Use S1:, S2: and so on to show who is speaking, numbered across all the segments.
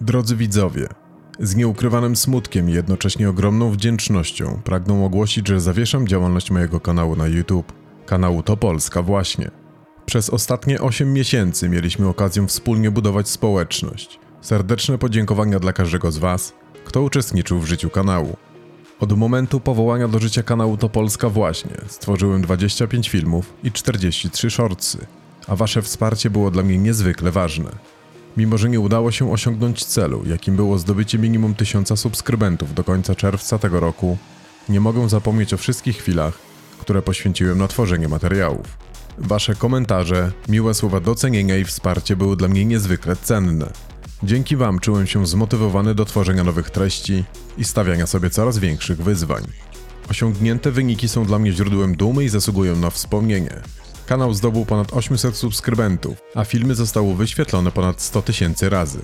S1: Drodzy widzowie, z nieukrywanym smutkiem i jednocześnie ogromną wdzięcznością pragnę ogłosić, że zawieszam działalność mojego kanału na YouTube, kanału To Polska właśnie. Przez ostatnie 8 miesięcy mieliśmy okazję wspólnie budować społeczność. Serdeczne podziękowania dla każdego z Was, kto uczestniczył w życiu kanału. Od momentu powołania do życia kanału To Polska właśnie stworzyłem 25 filmów i 43 shortsy, a Wasze wsparcie było dla mnie niezwykle ważne. Mimo, że nie udało się osiągnąć celu, jakim było zdobycie minimum 1000 subskrybentów do końca czerwca tego roku, nie mogę zapomnieć o wszystkich chwilach, które poświęciłem na tworzenie materiałów. Wasze komentarze, miłe słowa docenienia i wsparcie były dla mnie niezwykle cenne. Dzięki Wam czułem się zmotywowany do tworzenia nowych treści i stawiania sobie coraz większych wyzwań. Osiągnięte wyniki są dla mnie źródłem dumy i zasługują na wspomnienie. Kanał zdobył ponad 800 subskrybentów, a filmy zostały wyświetlone ponad 100 tysięcy razy.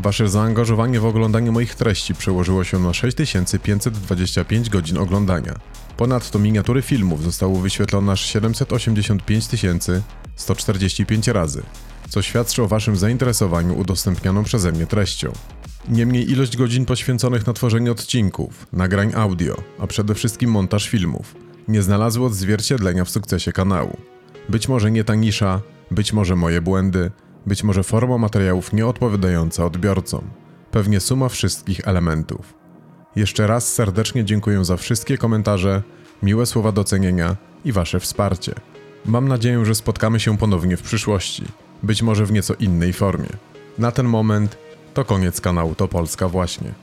S1: Wasze zaangażowanie w oglądanie moich treści przełożyło się na 6525 godzin oglądania. Ponadto miniatury filmów zostały wyświetlone aż 785 145 razy, co świadczy o Waszym zainteresowaniu udostępnianą przeze mnie treścią. Niemniej ilość godzin poświęconych na tworzenie odcinków, nagrań audio, a przede wszystkim montaż filmów, nie znalazły odzwierciedlenia w sukcesie kanału. Być może nie ta nisza, być może moje błędy, być może forma materiałów nieodpowiadająca odbiorcom. Pewnie suma wszystkich elementów. Jeszcze raz serdecznie dziękuję za wszystkie komentarze, miłe słowa docenienia i Wasze wsparcie. Mam nadzieję, że spotkamy się ponownie w przyszłości, być może w nieco innej formie. Na ten moment to koniec kanału To Polska właśnie.